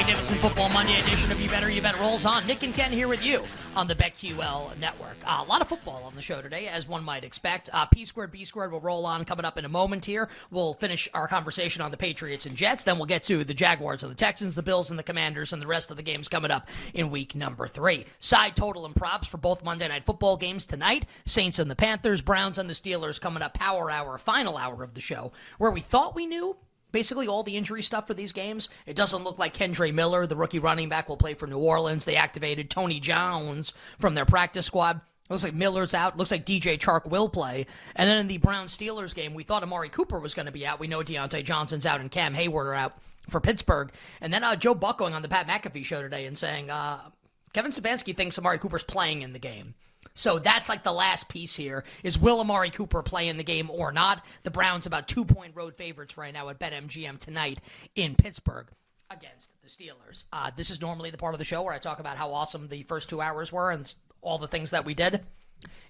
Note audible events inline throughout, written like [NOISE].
Magnificent Football Monday edition of You Better You Bet rolls on. Nick and Ken here with you on the BetQL network. Uh, a lot of football on the show today, as one might expect. Uh, P squared, B squared will roll on coming up in a moment here. We'll finish our conversation on the Patriots and Jets. Then we'll get to the Jaguars and the Texans, the Bills and the Commanders, and the rest of the games coming up in week number three. Side total and props for both Monday night football games tonight Saints and the Panthers, Browns and the Steelers coming up, power hour, final hour of the show, where we thought we knew basically all the injury stuff for these games. It doesn't look like Kendre Miller, the rookie running back, will play for New Orleans. They activated Tony Jones from their practice squad. Looks like Miller's out. Looks like DJ Chark will play. And then in the Brown Steelers game, we thought Amari Cooper was going to be out. We know Diontae Johnson's out and Cam Heyward are out for Pittsburgh. And then uh, Joe Buck going on the Pat McAfee show today and saying uh, Kevin Stefanski thinks Amari Cooper's playing in the game. So that's like the last piece here is will Amari Cooper play in the game or not? The Browns about two point road favorites right now at BetMGM tonight in Pittsburgh against the Steelers. Uh, this is normally the part of the show where I talk about how awesome the first two hours were and all the things that we did.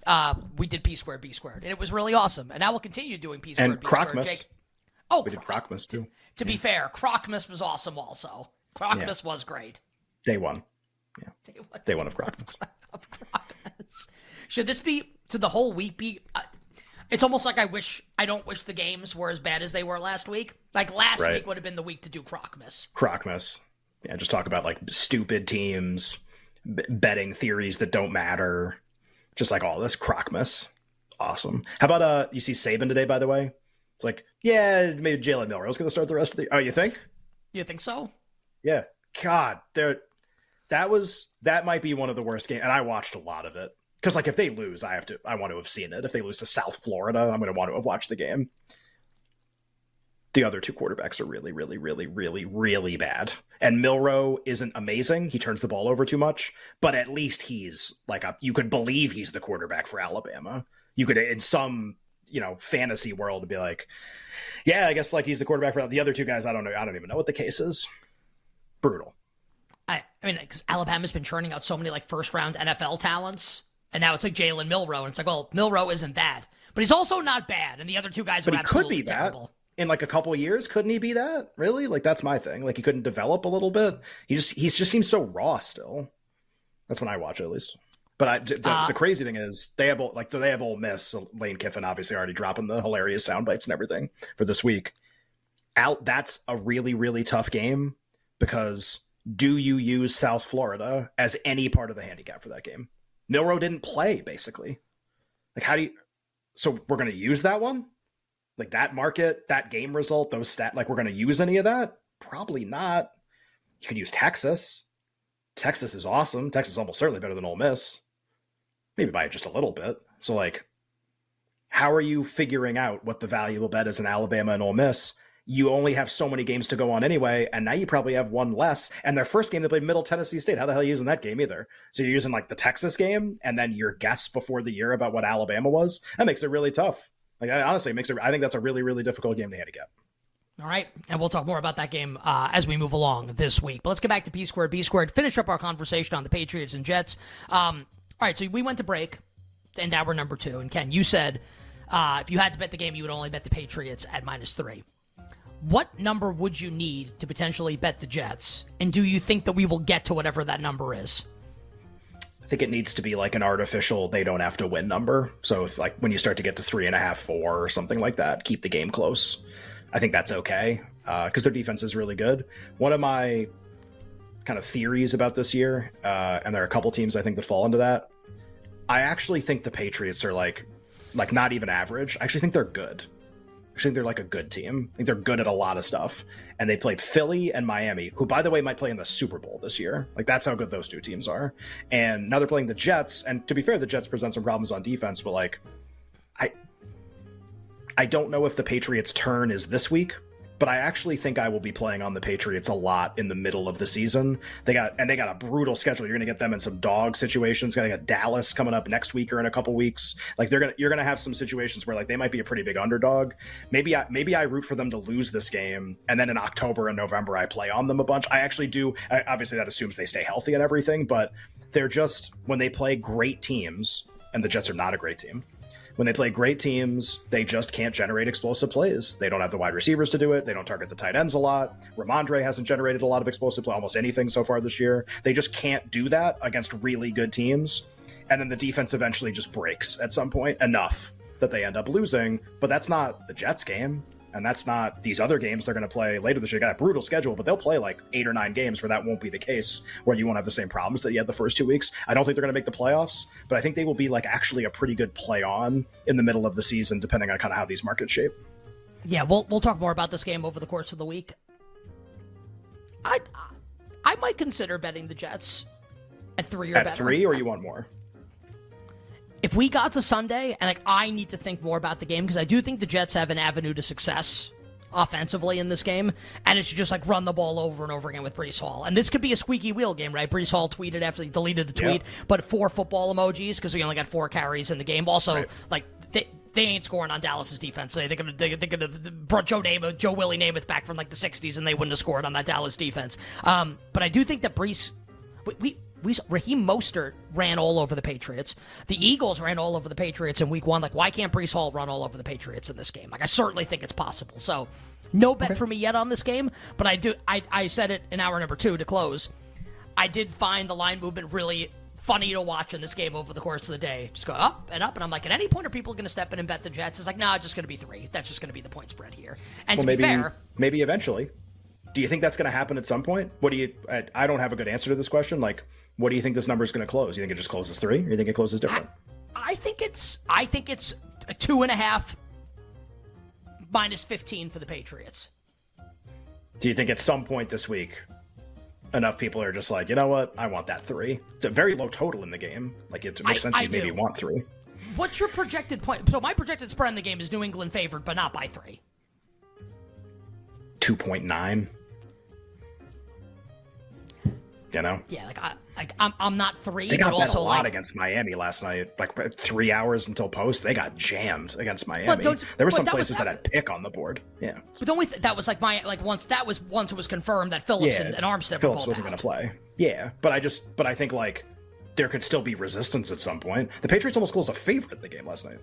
Uh, we did P squared, B squared, and it was really awesome. And now we'll continue doing P squared, and B squared. Jake- Oh, We did Crocmas too. to be fair, Crocmas was awesome also. Crocmas was great. Day one. Tell you what, Day one of Crocmas. [LAUGHS] Should this be to the whole week be? Uh, it's almost like I wish I don't wish the games were as bad as they were last week. Like last Right. week would have been the week to do Crocmas. Crocmas. Yeah, just talk about like stupid teams, b- betting theories that don't matter. Just like all this Crocmas. Awesome. How about uh you see Saban today, by the way? It's like, yeah, maybe Jalen Milroe's gonna start the rest of the Oh, you think? You think so? Yeah. God, there that was that might be one of the worst games and I watched a lot of it. Because like if they lose, I have to I want to have seen it. If they lose to South Florida, I'm gonna want to have watched the game. The other two quarterbacks are really, really, really, really, really bad. And Milroe isn't amazing. He turns the ball over too much, but at least he's like a you could believe he's the quarterback for Alabama. You could in some you know fantasy world be like, yeah, I guess like he's the quarterback for the other two guys. I don't know. I don't even know what the case is. Brutal. I, I mean, because Alabama's been churning out so many like first round NFL talents, and now it's like Jalen Milroe, and it's like, well, Milroe isn't that, but he's also not bad, and the other two guys But are he could be that in like a couple of years. Couldn't he be that? Really? Like that's my thing. Like he couldn't develop a little bit. He just he just seems so raw still. That's when I watch it, at least. But I, the, Uh, the crazy thing is they have like they have Ole Miss. So Lane Kiffin obviously already dropping the hilarious sound bites and everything for this week. Out. That's a really really tough game because do you use South Florida as any part of the handicap for that game? Milroe didn't play basically. Like how do you? So we're going to use that one like that market, that game result, those stat, like we're going to use any of that? Probably not. You could use Texas. Texas is awesome. Texas is almost certainly better than Ole Miss. Maybe by just a little bit. So like, how are you figuring out what the valuable bet is in Alabama and Ole Miss? You only have so many games to go on anyway, and now you probably have one less. And their first game they played Middle Tennessee State. How the hell are you using that game either? So you're using like the Texas game, and then your guess before the year about what Alabama was. That makes it really tough. Like I honestly makes it. I think that's a really really difficult game to handicap. All right, and we'll talk more about that game uh, as we move along this week. But let's get back to P squared, B squared. Finish up our conversation on the Patriots and Jets. Um, all right, so we went to break, and now we're number two. And Ken, you said uh, if you had to bet the game, you would only bet the Patriots at minus three. What number would you need to potentially bet the Jets? And do you think that we will get to whatever that number is? I think it needs to be like an artificial they don't have to win number. So if like when you start to get to three and a half, four or something like that, keep the game close. I think that's okay because their defense is really good. One of my kind of theories about this year, uh, and there are a couple teams I think that fall into that. I actually think the Patriots are like, like not even average. I actually think they're good. I think they're like a good team. I think they're good at a lot of stuff. And they played Philly and Miami, who, by the way, might play in the Super Bowl this year. Like, that's how good those two teams are. And now they're playing the Jets. And to be fair, the Jets present some problems on defense, but like, I. I don't know if the Patriots' turn is this week but I actually think I will be playing on the Patriots a lot in the middle of the season. They got and they got a brutal schedule. You're going to get them in some dog situations. They got Dallas coming up next week or in a couple weeks. Like they're gonna you're going to have some situations where like they might be a pretty big underdog. Maybe I maybe I root for them to lose this game, and then in October and November I play on them a bunch. I actually do. I, obviously, that assumes they stay healthy and everything, but they're just when they play great teams, and the Jets are not a great team when they play great teams, they just can't generate explosive plays. They don't have the wide receivers to do it. They don't target the tight ends a lot. Rhamondre hasn't generated a lot of explosive play, almost anything so far this year. They just can't do that against really good teams. And then the defense eventually just breaks at some point enough that they end up losing. But that's not the Jets game and that's not these other games they're going to play later this year. They got a brutal schedule, but they'll play like eight or nine games where that won't be the case, where you won't have the same problems that you had the first two weeks. I don't think they're going to make the playoffs, but I think they will be like actually a pretty good play on in the middle of the season, depending on kind of how these markets shape. Yeah, we'll we'll talk more about this game over the course of the week. I I might consider betting the Jets at three or better. at better. three, or you want more? If we got to Sunday and like I need to think more about the game because I do think the Jets have an avenue to success offensively in this game, and it should just like run the ball over and over again with Breece Hall. And this could be a squeaky wheel game, right? Breece Hall tweeted after he deleted the tweet, yep. but four football emojis because we only got four carries in the game. Also, right. like they, they ain't scoring on Dallas's defense. They, they're gonna they, they're gonna brought Joe Namath, Joe Willie Namath back from like the '60s, and they wouldn't have scored on that Dallas defense. Um, but I do think that Breece, we, we we Raheem Mostert ran all over the Patriots. The Eagles ran all over the Patriots in Week One. Like, why can't Breece Hall run all over the Patriots in this game? Like, I certainly think it's possible. So, no bet okay. for me yet on this game. But I do. I I said it in hour number two to close. I did find the line movement really funny to watch in this game over the course of the day. Just go up and up, and I'm like, at any point are people going to step in and bet the Jets? It's like, no, nah, it's just going to be three. That's just going to be the point spread here. And well, to maybe, be fair, maybe eventually. Do you think that's going to happen at some point? What do you? I, I don't have a good answer to this question. Like, what do you think this number is going to close? You think it just closes three, or you think it closes different? I, I think it's I think it's a two and a half minus fifteen for the Patriots. Do you think at some point this week enough people are just like, you know what, I want that three? It's a very low total in the game. Like it makes I, sense you maybe want three. What's your projected point? So my projected spread in the game is New England favored, but not by three. Two point nine. You know? Yeah, like I, like I'm, I'm not three. They got but also a lot like, against Miami last night. Like three hours until post, they got jammed against Miami. There were some that places was, that had pick on the board. Yeah, but don't we? Th- that was like my like once that was once it was confirmed that Phillips yeah, and, and Armstead Phillips wasn't going to play. Yeah, but I just but I think like there could still be resistance at some point. The Patriots almost closed a favorite in the game last night.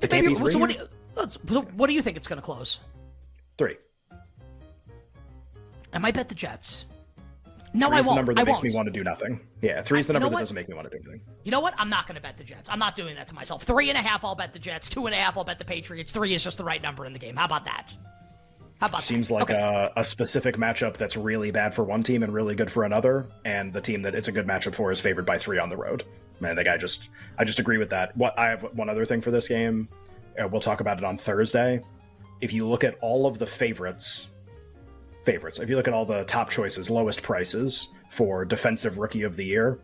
Maybe, so what, do you, so what do you think it's going to close? Three. I might bet the Jets. No, three I won't. the number that I makes won't. me want to do nothing. Yeah, three is the number that doesn't make me want to do anything. You know what? I'm not going to bet the Jets. I'm not doing that to myself. Three and a half, I'll bet the Jets. Two and a half, I'll bet the Patriots. Three is just the right number in the game. How about that? How about Seems that? like okay. a, a, specific matchup that's really bad for one team and really good for another, and the team that it's a good matchup for is favored by three on the road. Man, the guy just I just agree with that. What I have one other thing for this game. Uh, we'll talk about it on Thursday. If you look at all of the favorites favorites. If you look at all the top choices, lowest prices for defensive rookie of the year,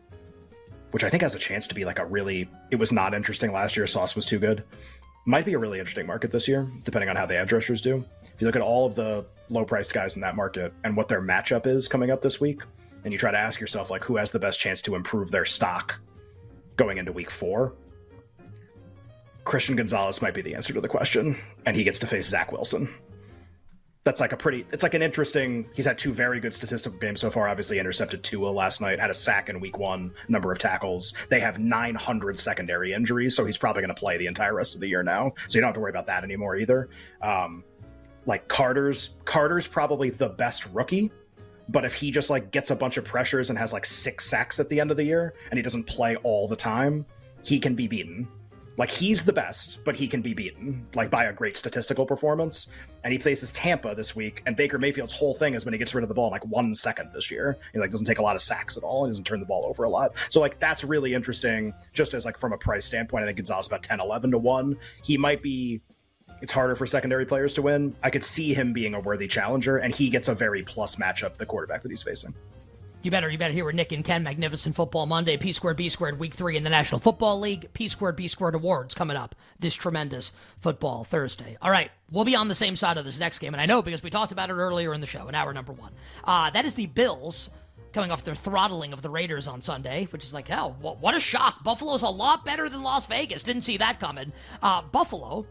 which I think has a chance to be like a really it was not interesting last year, Sauce was too good. Might be a really interesting market this year, depending on how the edge rushers do. If you look at all of the low priced guys in that market and what their matchup is coming up this week, and you try to ask yourself like who has the best chance to improve their stock going into week four, Christian Gonzalez might be the answer to the question, and he gets to face Zach Wilson that's like a pretty it's like an interesting he's had two very good statistical games so far. Obviously intercepted Tua last night had a sack in week one number of tackles. They have 900 secondary injuries so he's probably going to play the entire rest of the year now. So you don't have to worry about that anymore either. Um, like carter's carter's probably the best rookie but if he just like gets a bunch of pressures and has like six sacks at the end of the year and he doesn't play all the time he can be beaten like he's the best, but he can be beaten like by a great statistical performance. And he faces Tampa this week, and Baker Mayfield's whole thing is when he gets rid of the ball in like one second this year. He like doesn't take a lot of sacks at all, and doesn't turn the ball over a lot. So like that's really interesting. Just as like from a price standpoint, I think Gonzalez about 10, 11 to one. He might be. It's harder for secondary players to win. I could see him being a worthy challenger, and he gets a very plus matchup the quarterback that he's facing. You better, you better hear with Nick and Ken. Magnificent Football Monday, P squared, B squared, Week Three in the National Football League. P squared, B squared awards coming up this tremendous football Thursday. All right, we'll be on the same side of this next game, and I know because we talked about it earlier in the show in hour number one. Uh, that is the Bills coming off their throttling of the Raiders on Sunday, which is like, hell, what a shock. Buffalo's a lot better than Las Vegas. Didn't see that coming. Uh, Buffalo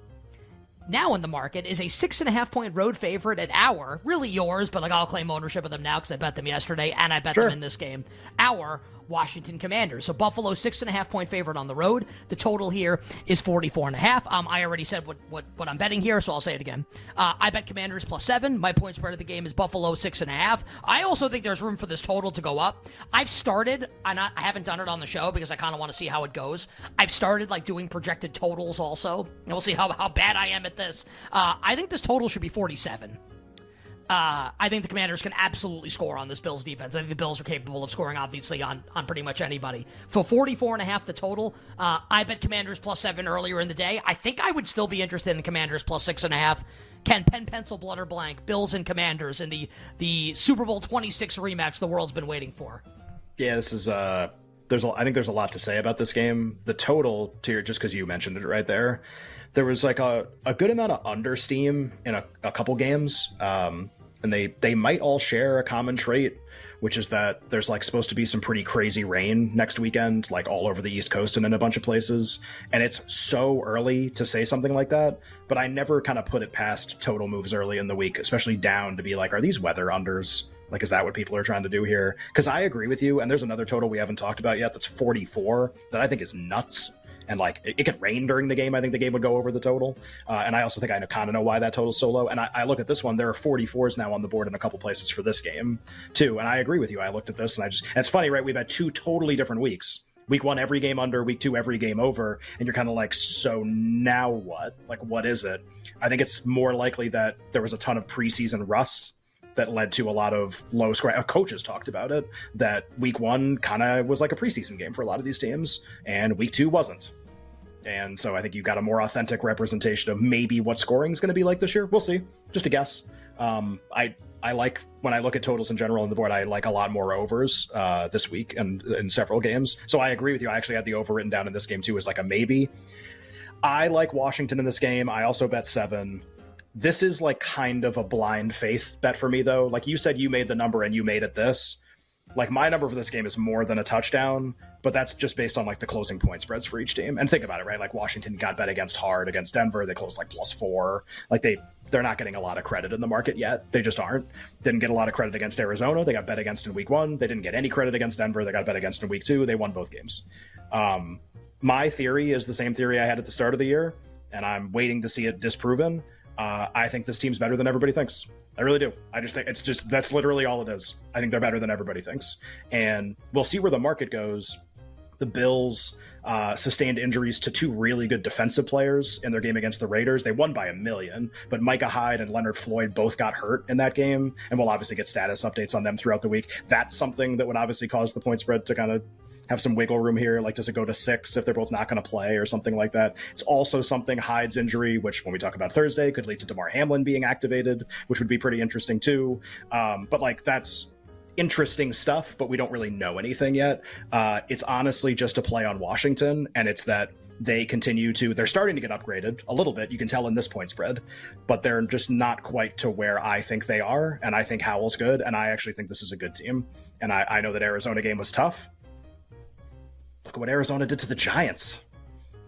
now in the market is a six and a half point road favorite at our, really yours, but like I'll claim ownership of them now because I bet them yesterday and I bet sure. them in this game. Our Washington Commanders. So Buffalo six and a half point favorite on the road. The total here is 44 and a half. Um, I already said what, what, what I'm betting here, so I'll say it again. Uh, I bet Commanders plus seven. My point spread of the game is Buffalo six and a half. I also think there's room for this total to go up. I've started, I not, I haven't done it on the show because I kind of want to see how it goes. I've started like doing projected totals also, and we'll see how, how bad I am at this. Uh, I think this total should be 47. Uh, I think the Commanders can absolutely score on this Bills defense. I think the Bills are capable of scoring, obviously, on, on pretty much anybody. For 44 and a half the total, uh, I bet Commanders plus seven earlier in the day. I think I would still be interested in Commanders plus six and a half. Can pen, pencil, blood, or blank, Bills and Commanders in the, the Super Bowl 26 rematch the world's been waiting for. Yeah, this is, uh, there's a, I think there's a lot to say about this game. The total, to your, just because you mentioned it right there, there was like a, a good amount of understeam in a, a couple games. Um, and they, they might all share a common trait, which is that there's like supposed to be some pretty crazy rain next weekend, like all over the East Coast and in a bunch of places. And it's so early to say something like that, but I never kind of put it past total moves early in the week, especially down to be like, are these weather unders? Like, is that what people are trying to do here? Because I agree with you. And there's another total we haven't talked about yet that's 44 that I think is nuts and like it, it, could rain during the game. I think the game would go over the total. Uh, and I also think I kind of know why that total's so low. And I, I, look at this one, there are 44s now on the board in a couple places for this game too. And I agree with you. I looked at this and I just, and it's funny, right? We've had two totally different weeks. Week one, every game under. Week two, every game over. And you're kind of like, so now what? Like, what is it? I think it's more likely that there was a ton of preseason rust that led to a lot of low score. Uh, coaches talked about it that week one kind of was like a preseason game for a lot of these teams, and week two wasn't. And so I think you got a more authentic representation of maybe what scoring is going to be like this year. We'll see. Just a guess. Um, I I like when I look at totals in general on the board. I like a lot more overs uh, this week and in several games. So I agree with you. I actually had the over written down in this game too as like a maybe. I like Washington in this game. I also bet seven. This is like kind of a blind faith bet for me, though. Like you said, you made the number and you made it this. Like my number for this game is more than a touchdown, but that's just based on like the closing point spreads for each team. And think about it, right? Like Washington got bet against hard against Denver. They closed like plus four. Like they they're not getting a lot of credit in the market yet. They just aren't. Didn't get a lot of credit against Arizona. They got bet against in week one. They didn't get any credit against Denver. They got bet against in week two. They won both games. Um, my theory is the same theory I had at the start of the year, and I'm waiting to see it disproven. Uh, I think this team's better than everybody thinks. I really do. I just think it's just that's literally all it is. I think they're better than everybody thinks, and we'll see where the market goes. The Bills uh, sustained injuries to two really good defensive players in their game against the Raiders. They won by a million, but Micah Hyde and Leonard Floyd both got hurt in that game, and we'll obviously get status updates on them throughout the week. That's something that would obviously cause the point spread to kind of have some wiggle room here. Like, does it go to six if they're both not going to play or something like that? It's also something Hyde's injury, which when we talk about Thursday, could lead to Damar Hamlin being activated, which would be pretty interesting too. Um, but like, that's interesting stuff, but we don't really know anything yet. Uh, it's honestly just a play on Washington, and it's that they continue to they're starting to get upgraded a little bit you can tell in this point spread but they're just not quite to where i think they are and i think howell's good and i actually think this is a good team and i, I know that arizona game was tough look at what Arizona did to the Giants.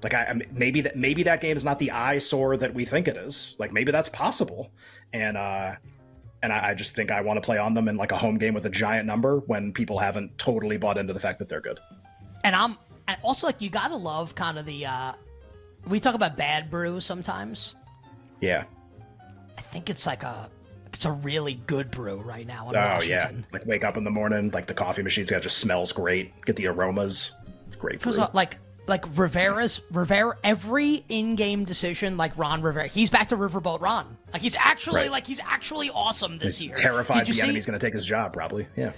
Like I maybe that maybe that game is not the eyesore that we think it is. Like maybe that's possible, and uh, and I, I just think I want to play on them in like a home game with a giant number when people haven't totally bought into the fact that they're good. And I'm and also like you gotta love kind of the uh, we talk about bad brew sometimes. Yeah, I think it's like a it's a really good brew right now. In oh Washington. yeah, like wake up in the morning, like the coffee machine's got just smells great. Get the aromas great. Because like like Rivera's Rivera, every in-game decision, like Ron Rivera, he's back to Riverboat Ron. Like he's actually right. like he's actually awesome this year. Terrified the see, enemy's going to take his job, probably. Yeah.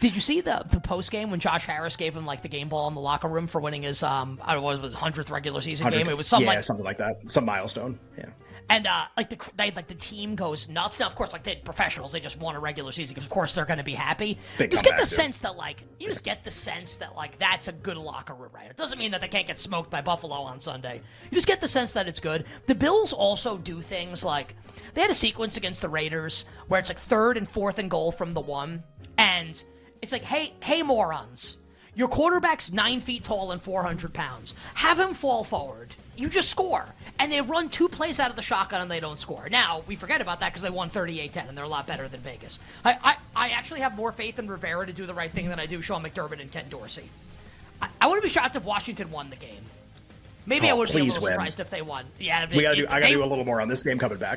Did you see the the post game when Josh Harris gave him like the game ball in the locker room for winning his um I don't know what it was hundredth regular season game? It was something yeah, like something like that, some milestone. Yeah. And uh, like the they, like the team goes nuts. Now, of course, like the professionals, they just want a regular season. because, Of course, they're going to be happy. Big just get the sense that like you just get the sense that like that's a good locker room, right? It doesn't mean that they can't get smoked by Buffalo on Sunday. You just get the sense that it's good. The Bills also do things like they had a sequence against the Raiders where it's like third and fourth and goal from the one, and it's like, hey, hey, morons. Your quarterback's nine feet tall and 400 pounds. Have him fall forward. You just score. And they run two plays out of the shotgun and they don't score. Now, we forget about that because they won 38 10 and they're a lot better than Vegas. I, I, I actually have more faith in Rivera to do the right thing than I do Sean McDermott and Ken Dorsey. I, I wouldn't be shocked if Washington won the game. Maybe Oh, I would be a little win. surprised if they won. Yeah, We gotta do. I gotta do a little more on this game coming back.